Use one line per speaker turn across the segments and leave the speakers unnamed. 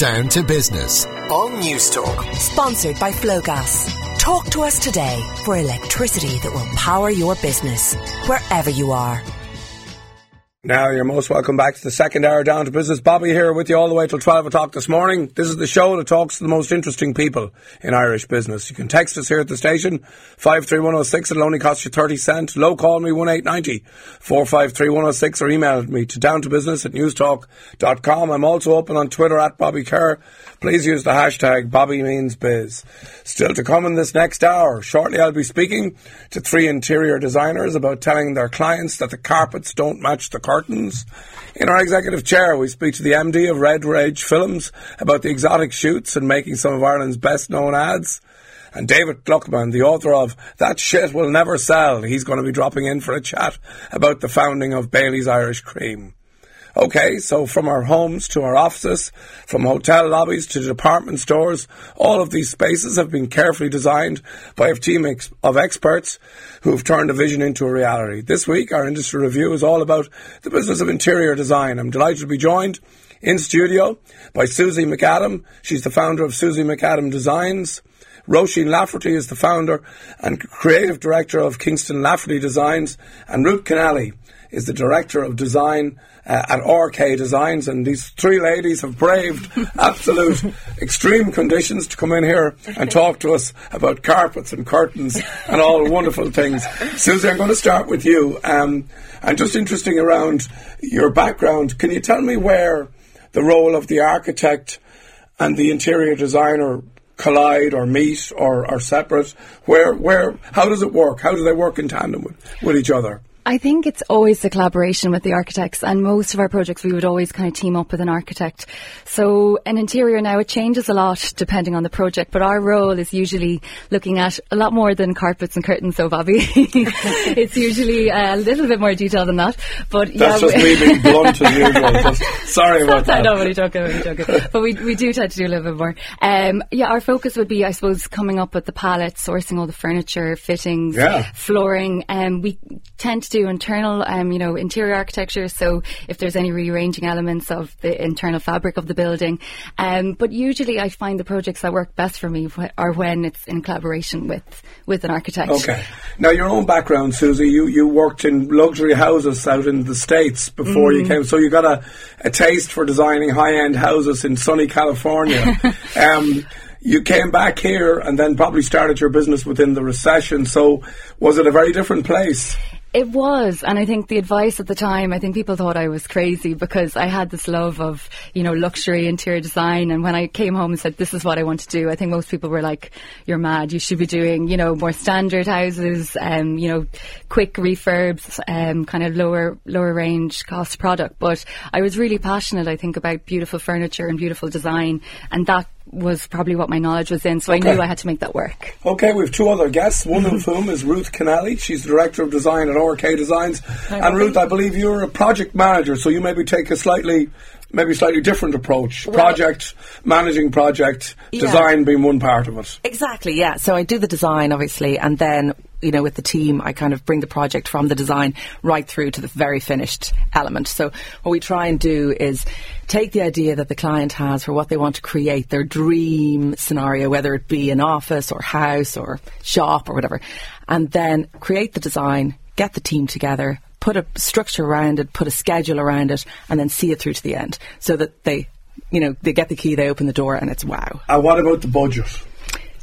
Down to Business on Newstalk.
Sponsored by Flowgas. Talk to us today for electricity that will power your business wherever you are.
Now you're most welcome back to the second hour down to business. Bobby here with you all the way till 12 o'clock this morning. This is the show that talks to the most interesting people in Irish business. You can text us here at the station, 53106. It'll only cost you 30 cents. Low call me 1890 453106 or email me to down to business at newstalk.com. I'm also open on Twitter at Bobby Kerr. Please use the hashtag Bobby means biz. Still to come in this next hour. Shortly I'll be speaking to three interior designers about telling their clients that the carpets don't match the curtains. In our executive chair, we speak to the MD of Red Rage Films about the exotic shoots and making some of Ireland's best known ads. And David Gluckman, the author of That Shit Will Never Sell, he's going to be dropping in for a chat about the founding of Bailey's Irish Cream. Okay, so from our homes to our offices, from hotel lobbies to department stores, all of these spaces have been carefully designed by a team ex- of experts who have turned a vision into a reality. This week, our industry review is all about the business of interior design. I'm delighted to be joined in studio by Susie McAdam. She's the founder of Susie McAdam Designs. Roisin Lafferty is the founder and creative director of Kingston Lafferty Designs, and Ruth Kennelly is the director of design uh, at RK Designs, and these three ladies have braved absolute extreme conditions to come in here and talk to us about carpets and curtains and all wonderful things. Susie, I'm going to start with you. Um, and just interesting around your background, can you tell me where the role of the architect and the interior designer collide or meet or are separate? Where, where, how does it work? How do they work in tandem with, with each other?
I think it's always the collaboration with the architects, and most of our projects we would always kind of team up with an architect. So, an interior now it changes a lot depending on the project, but our role is usually looking at a lot more than carpets and curtains. So, Bobby, it's usually a little bit more detail than that. But
that's
yeah,
just me being blunt as usual. Just, sorry about that.
I know what you're talking about. You're talking. but we we do tend to do a little bit more. Um, yeah, our focus would be, I suppose, coming up with the palette, sourcing all the furniture, fittings,
Yeah.
flooring. Um, we tend to do internal, um, you know, interior architecture. So if there's any rearranging elements of the internal fabric of the building, um, but usually I find the projects that work best for me are when it's in collaboration with with an architect.
Okay. Now, your own background, Susie, you, you worked in luxury houses out in the States before you came, so you got a, a taste for designing high end houses in sunny California. um, you came back here and then probably started your business within the recession, so was it a very different place?
It was, and I think the advice at the time, I think people thought I was crazy because I had this love of, you know, luxury interior design. And when I came home and said, this is what I want to do, I think most people were like, you're mad. You should be doing, you know, more standard houses, um, you know, quick refurbs, um, kind of lower, lower range cost product. But I was really passionate, I think, about beautiful furniture and beautiful design. And that was probably what my knowledge was in. So
Okay.
I knew I had to make that work.
Okay, we have two other guests, one of whom is Ruth Kennelly. She's the Director of Design at RK Designs. and Ruth, I believe you're a project manager, so you maybe take a slightly maybe slightly different approach. project, managing project,
Yeah.
design being one part of it.
Exactly, yeah. So I do the design, obviously, and then, you know, with the team, I kind of bring the project from the design right through to the very finished element. So what we try and do is take the idea that the client has for what they want to create, their dream scenario, whether it be an office or house or shop or whatever, and then create the design, get the team together, put a structure around it, put a schedule around it, and then see it through to the end so that they, you know, they get the key, they open the door, and it's wow.
And what about the budget?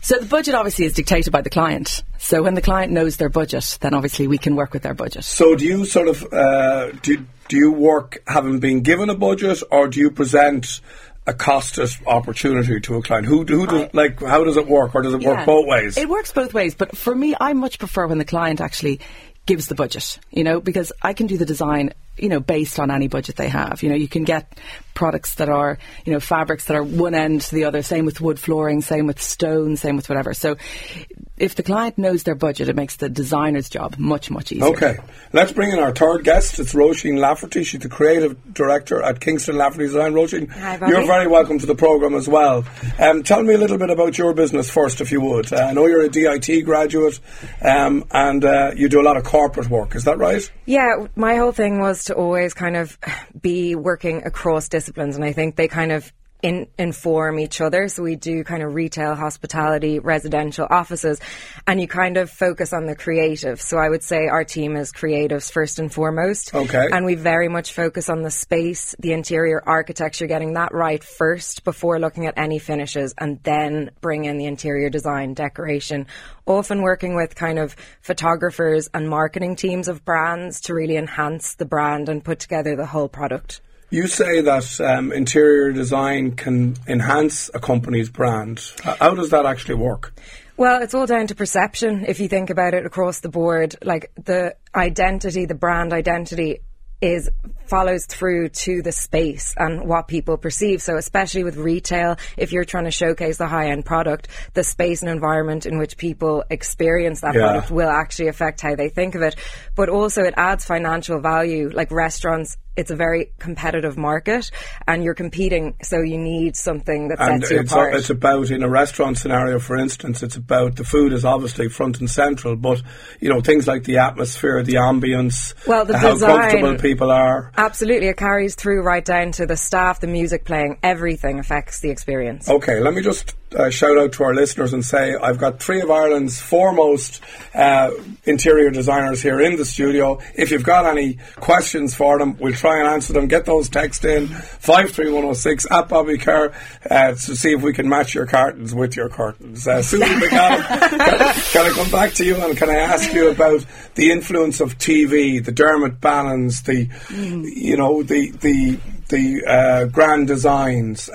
So the budget obviously is dictated by the client. So when the client knows their budget, then obviously we can work with their budget.
So do you sort of uh, do do you work having been given a budget, or do you present a costed opportunity to a client? Who who does like how does it work, or does it work both ways?
It works both ways, but for me, I much prefer when the client actually gives the budget, you know, because I can do the design, you know, based on any budget they have. You know, you can get products that are, you know, fabrics that are one end to the other, same with wood flooring, same with stone, same with whatever. So if the client knows their budget, it makes the designer's job much, much easier.
Okay, let's bring in our third guest. It's Roisin Lafferty. She's the creative director at Kingston Lafferty Design. Roisin,
Hi, Bobby.
you're very welcome to the program as well. Um, tell me a little bit about your business first, if you would. Uh, I know you're a DIT graduate, um, and uh, you do a lot of corporate work. Is that right?
Yeah, my whole thing was to always kind of be working across disciplines, and I think they kind of in, inform each other. So we do kind of retail, hospitality, residential offices, and you kind of focus on the creative. So I would say our team is creatives first and foremost.
Okay.
And we very much focus on the space, the interior architecture, getting that right first before looking at any finishes, and then bring in the interior design, decoration. Often working with kind of photographers and marketing teams of brands to really enhance the brand and put together the whole product.
You say that um, interior design can enhance a company's brand. How does that actually work?
Well, it's all down to perception if you think about it across the board. Like the identity, the brand identity is follows through to the space and what people perceive. So especially with retail, if you're trying to showcase the high end product, the space and environment in which people experience that
Yeah.
product will actually affect how they think of it. But also it adds financial value. Like restaurants, it's a very competitive market and you're competing, so you need something that
And
sets you
it's,
apart.
it's about, in a restaurant scenario, for instance, it's about the food is obviously front and central, but, you know, things like the atmosphere, the ambience,
Well, the
how
design-
comfortable people are.
Absolutely, it carries through right down to the staff, the music playing, everything affects the experience.
Okay, let me just uh, shout out to our listeners and say I've got three of Ireland's foremost uh, interior designers here in the studio. If you've got any questions for them, we'll try and answer them. Get those texts in 53106 at Bobby Kerr uh, to see if we can match your cartons with your curtains. Uh, Susan McAdam, can, I come back to you and can I ask you about the influence of TV, the Dermot Bannons, the you know the the the uh, grand designs.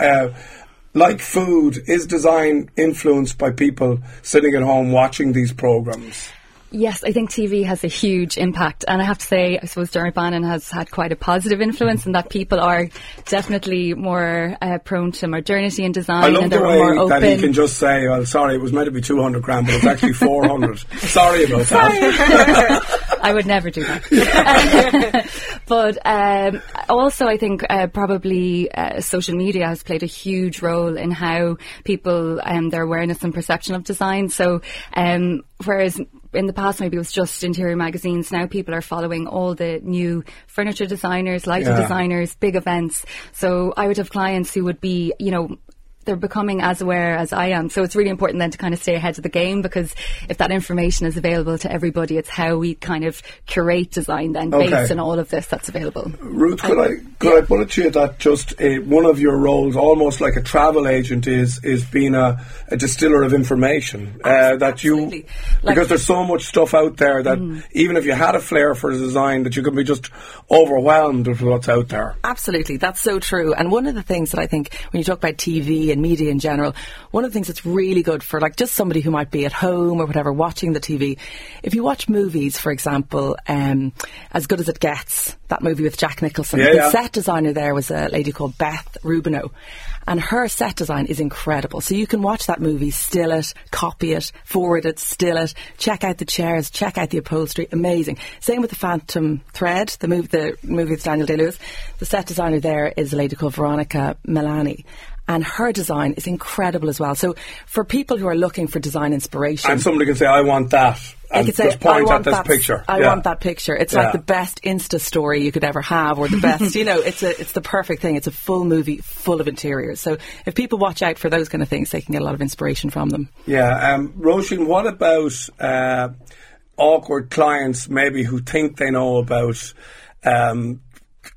Like food, is design influenced by people sitting at home watching these programs?
Yes, I think TV has a huge impact, and I have to say, I suppose Dermot Bannon has had quite a positive influence, in that people are definitely more uh, prone to modernity in design,
I love
and
the
they're
way
more open.
that he can just say, "Well, sorry, it was meant to be two hundred grand, but it's actually four hundred. sorry about that."
I would never do that. but um, also, I think uh, probably uh, social media has played a huge role in how people um, their awareness and perception of design. So, um, whereas in the past maybe it was just interior magazines, now people are following all the new furniture designers, lighting
Yeah.
designers, big events. So I would have clients who would be, you know. They're becoming as aware as I am. So it's really important then to kind of stay ahead of the game because if that information is available to everybody, it's how we kind of curate design then
Okay.
based on all of this that's available.
Ruth, could I could I put it to you that just uh, one of your roles, almost like a travel agent, is is being a, a distiller of information uh, that you
Like-
because there's so much stuff out there that even if you had a flair for design, that you could be just overwhelmed with what's out there.
Absolutely, that's so true. And one of the things that I think when you talk about TV and media in general, one of the things that's really good for like just somebody who might be at home or whatever watching the TV, if you watch movies, for example, um, As Good as It Gets, that movie with Jack Nicholson,
Yeah,
the
yeah.
set designer there was a lady called Beth Rubino. And her set design is incredible. So you can watch that movie, still it, copy it, forward it, still it, check out the chairs, check out the upholstery. Amazing. Same with the Phantom Thread, the movie, the movie with Daniel Day Lewis. The set designer there is a lady called Veronica Milani. And her design is incredible as well. So for people who are looking for design inspiration,
And somebody can say, "I want that,"
I
and
could say,
just point
I
at
want
this
that,
picture.
I
Yeah.
want that picture. It's
Yeah.
like the best Insta story you could ever have, or the best, you know, it's a, it's the perfect thing. It's a full movie full of interiors. So if people watch out for those kind of things, they can get a lot of inspiration from them.
Yeah, um, Roisin, what about uh, awkward clients maybe who think they know about um,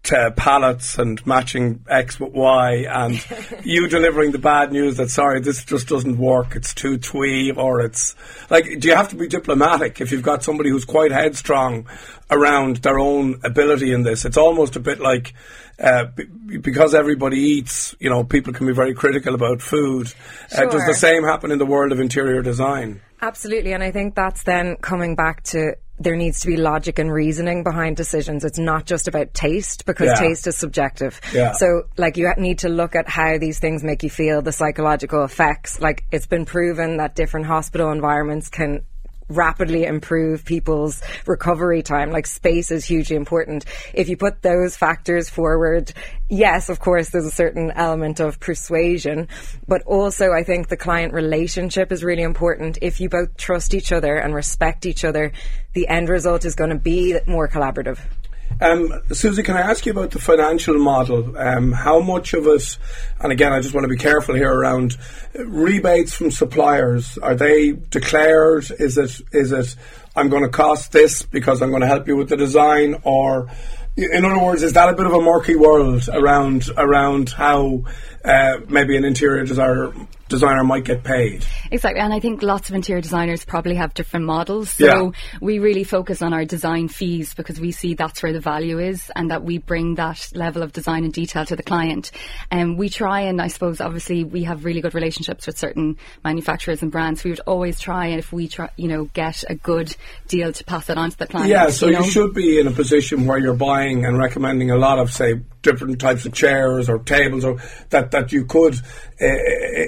palettes and matching X with Y and you delivering the bad news that, sorry, this just doesn't work, it's too twee or it's... Like, do you have to be diplomatic if you've got somebody who's quite headstrong around their own ability in this? It's almost a bit like... Uh, b- because everybody eats, you know, people can be very critical about food. Uh, does the same happen in the world of interior design?
Absolutely, and I think that's then coming back to there needs to be logic and reasoning behind decisions. It's not just about taste because
Yeah.
taste is subjective.
Yeah.
So, like, you need to look at how these things make you feel, the psychological effects. Like, it's been proven that different hospital environments can rapidly improve people's recovery time. Like space is hugely important. If you put those factors forward, yes, of course, there's a certain element of persuasion, but also I think the client relationship is really important. If you both trust each other and respect each other, the end result is going to be more collaborative.
Um, Susie, can I ask you about the financial model? Um, how much of it, and again, I just want to be careful here around rebates from suppliers. Are they declared? Is it is it I'm going to cost this because I'm going to help you with the design, or in other words, is that a bit of a murky world around around how uh, maybe an interior designer designer might get paid.
Exactly, and I think lots of interior designers probably have different models. So
Yeah.
we really focus on our design fees because we see that's where the value is, and that we bring that level of design and detail to the client. And we try, and I suppose obviously we have really good relationships with certain manufacturers and brands. We would always try, and if we try, you know, get a good deal to pass it on to the client.
Yeah, so you,
know?
should be in a position where you're buying and recommending a lot of, say, different types of chairs or tables, or that that you could uh,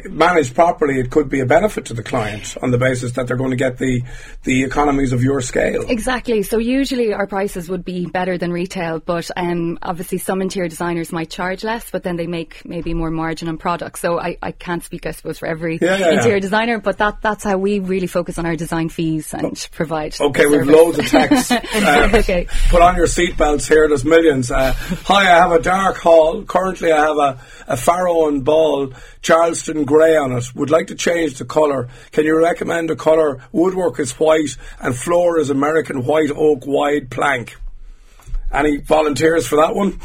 manage properly. It could be a benefit to the client on the basis that they're going to get the the economies of your scale.
Exactly. So usually our prices would be better than retail, but um, obviously some interior designers might charge less, but then they make maybe more margin on products. So I, I can't speak, I suppose, for every
Yeah, yeah,
interior
yeah.
designer, but that that's how we really focus on our design fees and provide.
Okay, we've loads of text. Uh,
Okay.
Put on your seatbelts here. There's millions. Uh, hi, I have a dark hall. Currently, I have a, a Farrow Ball, Charleston grey on it. Would like to change the colour. Can you recommend a colour? Woodwork is white and floor is American white oak wide plank. Any volunteers for that one?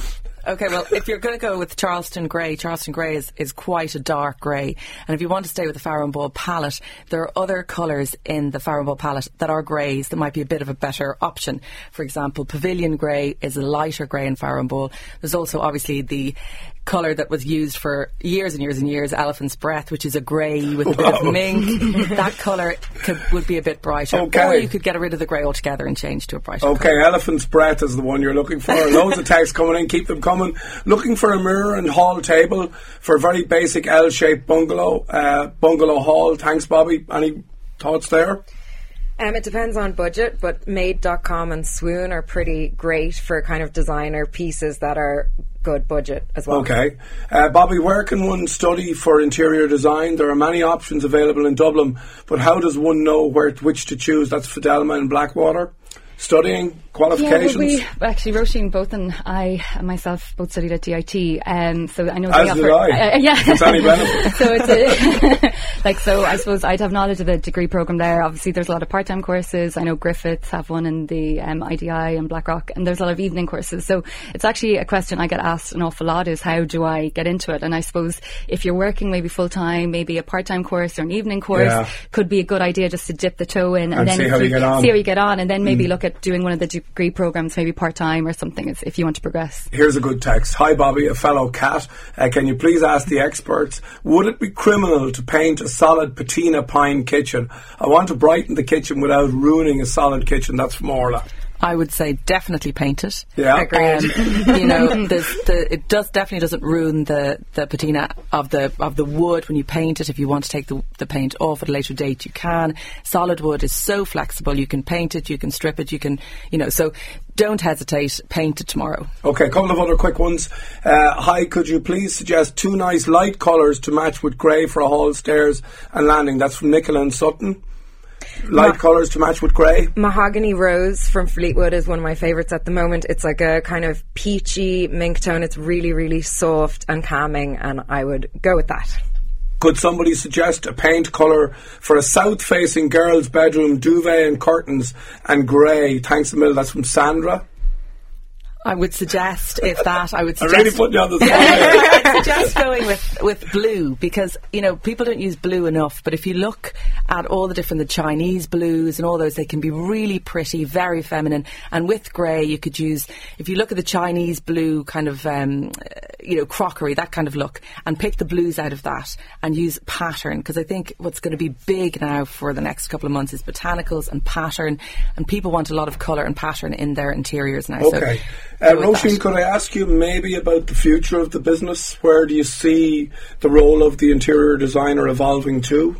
Okay, well, if you're going to go with Charleston Grey, Charleston Grey is, is quite a dark grey. And if you want to stay with the Farrow and Ball palette, there are other colours in the Farrow and Ball palette that are greys that might be a bit of a better option. For example, Pavilion Grey is a lighter grey in Farrow and Ball. There's also obviously the colour that was used for years and years and years, Elephant's Breath, which is a grey with a bit of mink. that colour could, would be a bit brighter.
Okay.
Or you could get rid of the grey altogether and change to a brighter
Okay,
colour.
elephant's breath is the one you're looking for. Loads of texts coming in, keep them coming. Looking for a mirror and hall table for a very basic L-shaped bungalow, uh, bungalow hall. Thanks, Bobby. Any thoughts there?
Um, it depends on budget, but Made.com and Swoon are pretty great for kind of designer pieces that are good budget as well.
Okay. Uh, Bobby, where can one study for interior design? There are many options available in Dublin, but how does one know where which to choose? That's Fidelma and Blackwater. Studying,
Yeah,
qualifications?
well, we actually Roisin both and I and myself both studied at DIT, um, so I know
As
they offer.
I.
Uh, yeah,
it's any benefit.
so it's a, like so. I suppose I'd have knowledge of the degree program there. Obviously, there's a lot of part-time courses. I know Griffiths have one in the um, IDI and Blackrock, and there's a lot of evening courses. So it's actually a question I get asked an awful lot: is how do I get into it? And I suppose if you're working maybe full time, maybe a part-time course or an evening course
Yeah.
could be a good idea just to dip the toe in and,
And
then
see how you get on. Mm.
see how you get on, and then maybe look at doing one of the degree programs, maybe part time or something, if- you want to progress.
Here's a good text. Hi, Bobby, a fellow cat. Uh, can you please ask the experts, would it be criminal to paint a solid patina pine kitchen? I want to brighten the kitchen without ruining a solid kitchen. That's from Orla.
I would say definitely paint it.
Yeah.
Agreed.
Um, you know, there's the, it does definitely doesn't ruin the, the patina of the of the wood when you paint it. If you want to take the, the paint off at a later date, you can. Solid wood is so flexible. You can paint it, you can strip it, you can, you know. So don't hesitate. Paint it tomorrow.
Okay, a couple of other quick ones. Uh, hi, could you please suggest two nice light colours to match with grey for a hall, stairs and landing? That's from Nicola and Sutton. Light
Ma-
colours to match with grey.
Mahogany Rose from Fleetwood is one of my favourites at the moment. It's like a kind of peachy mink tone. It's really, really soft and calming, and I would go with that.
Could somebody suggest a paint colour for a south-facing girl's bedroom, duvet and curtains, and grey? Thanks a million. That's from Sandra.
I would suggest, if that, I would
I
suggest.
really put you on the spot.
I suggest going with, with blue because you know people don't use blue enough. But if you look at all the different the Chinese blues and all those, they can be really pretty, very feminine. And with grey, you could use if you look at the Chinese blue kind of um, uh, you know crockery, that kind of look, and pick the blues out of that and use pattern because I think what's going to be big now for the next couple of months is botanicals and pattern, and people want a lot of colour and pattern in their interiors now.
Okay.
So
Uh, Roisin, could I ask you maybe about the future of the business? Where do you see the role of the interior designer evolving to?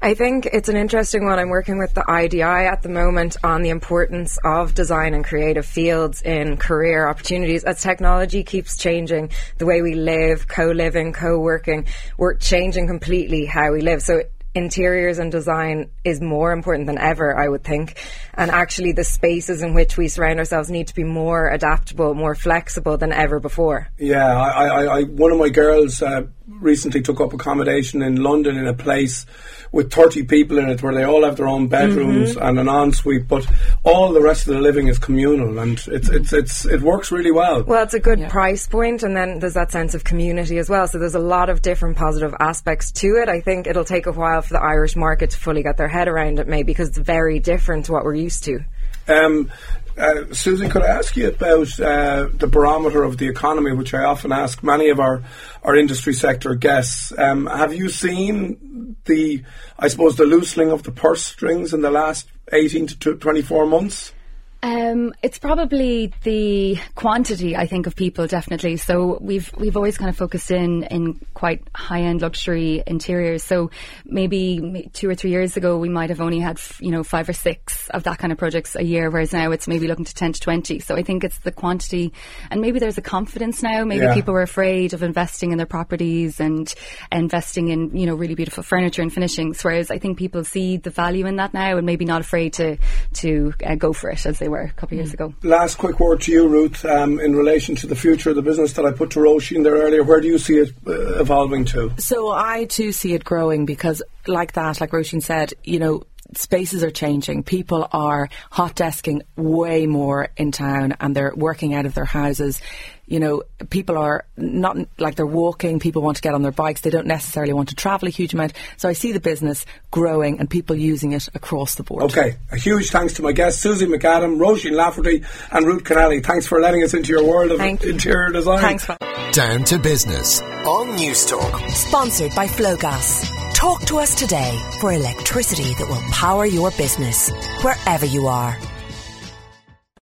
I think it's an interesting one. I'm working with the IDI at the moment on the importance of design and creative fields in career opportunities as technology keeps changing the way we live, co-living, co-working. We're changing completely how we live. So interiors and design is more important than ever, I would think. And actually, the spaces in which we surround ourselves need to be more adaptable, more flexible than ever before.
Yeah, I, I, I one of my girls uh, recently took up accommodation in London in a place with 30 people in it where they all have their own bedrooms
Mm-hmm.
and an ensuite, but all the rest of the living is communal and it's, it's, it's, it works really well.
Well, it's a good price point, and then there's that sense of community as well. So there's a lot of different positive aspects to it. I think it'll take a while for the Irish market to fully get their head around it, maybe because it's very different to what we're used to.
Um, uh, Susie, could I ask you about uh, the barometer of the economy, which I often ask many of our, our industry sector guests? Um, have you seen the, I suppose, the loosening of the purse strings in the last 18 to 24 months?
Um, it's probably the quantity, I think, of people definitely. So we've we've always kind of focused in in quite high end luxury interiors. So maybe two or three years ago, we might have only had f- you know five or six of that kind of projects a year, whereas now it's maybe looking to ten to twenty. So I think it's the quantity, and maybe there's a confidence now. Maybe
Yeah.
people were afraid of investing in their properties and investing in you know really beautiful furniture and finishings, whereas I think people see the value in that now and maybe not afraid to to uh, go for it as they were a couple of years ago.
Last quick word to you, Ruth, um, in relation to the future of the business that I put to Roisin there earlier. Where do you see it uh, evolving to?
So I too see it growing because, like that, like Roisin said, you know, spaces are changing. People are hot desking way more in town and they're working out of their houses. You know, people are not like they're walking, people want to get on their bikes, they don't necessarily want to travel a huge amount. So I see the business growing and people using it across the board.
Okay, a huge thanks to my guests, Susie McAdam, Roisin Lafferty, and Ruth Kennelly. Thanks for letting us into your world of
Thank you.
interior design.
Thanks. Val.
Down to business on News Talk.
Sponsored by Flowgas. Talk to us today for electricity that will power your business wherever you are.